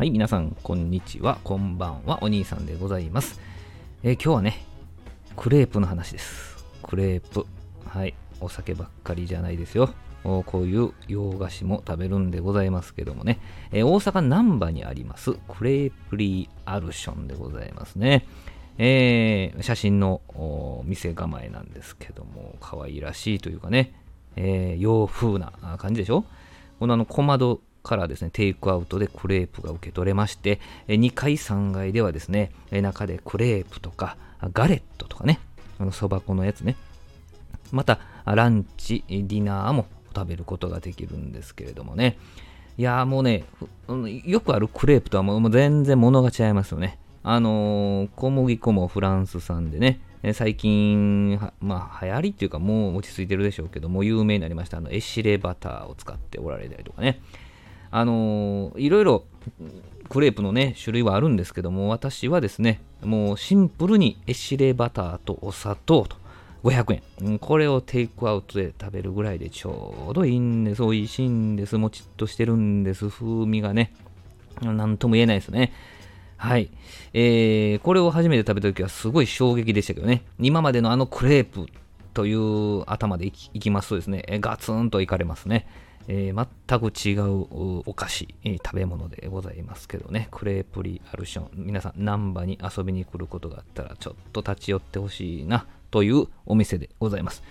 はい、皆さん、こんにちは、こんばんは、お兄さんでございます。えー、今日はね、クレープの話です。クレープ。はい、お酒ばっかりじゃないですよ。こういう洋菓子も食べるんでございますけどもね、えー、大阪難波にありますクレープリーアルションでございますね。えー、写真の店構えなんですけども、可愛らしいというかね、え、洋風な感じでしょ？このあの小窓からですね、テイクアウトでクレープが受け取れまして、2階、3階ではですね、中でクレープとか、ガレットとかね、そば粉のやつね、またランチ、ディナーも食べることができるんですけれどもね、いやもうね、よくあるクレープとはもう全然物が違いますよね。あのー、小麦粉もフランス産でね、最近、まあ、流行りっていうか、もう落ち着いてるでしょうけども、有名になりました、あのエシレバターを使っておられたりとかね、あの、いろいろクレープのね、種類はあるんですけども、私はですね、もうシンプルにエシレバターとお砂糖と500円。これをテイクアウトで食べるぐらいでちょうどいいんです。美味しいんです。もちっとしてるんです。風味がね。なんとも言えないですね。はい。えー、これを初めて食べた時はすごい衝撃でしたけどね。今までのあのクレープという頭でいきいきますとですね、ガツンといかれますね。えー、全く違うお菓子、えー、食べ物でございますけどね、クレープリアルション、皆さん、難波に遊びに来ることがあったら、ちょっと立ち寄ってほしいなというお店でございます。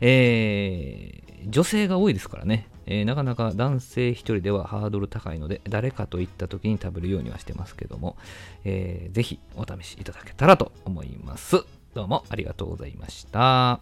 えー、女性が多いですからね、えー、なかなか男性1人ではハードル高いので、誰かと行った時に食べるようにはしてますけども、えー、ぜひお試しいただけたらと思います。どうもありがとうございました。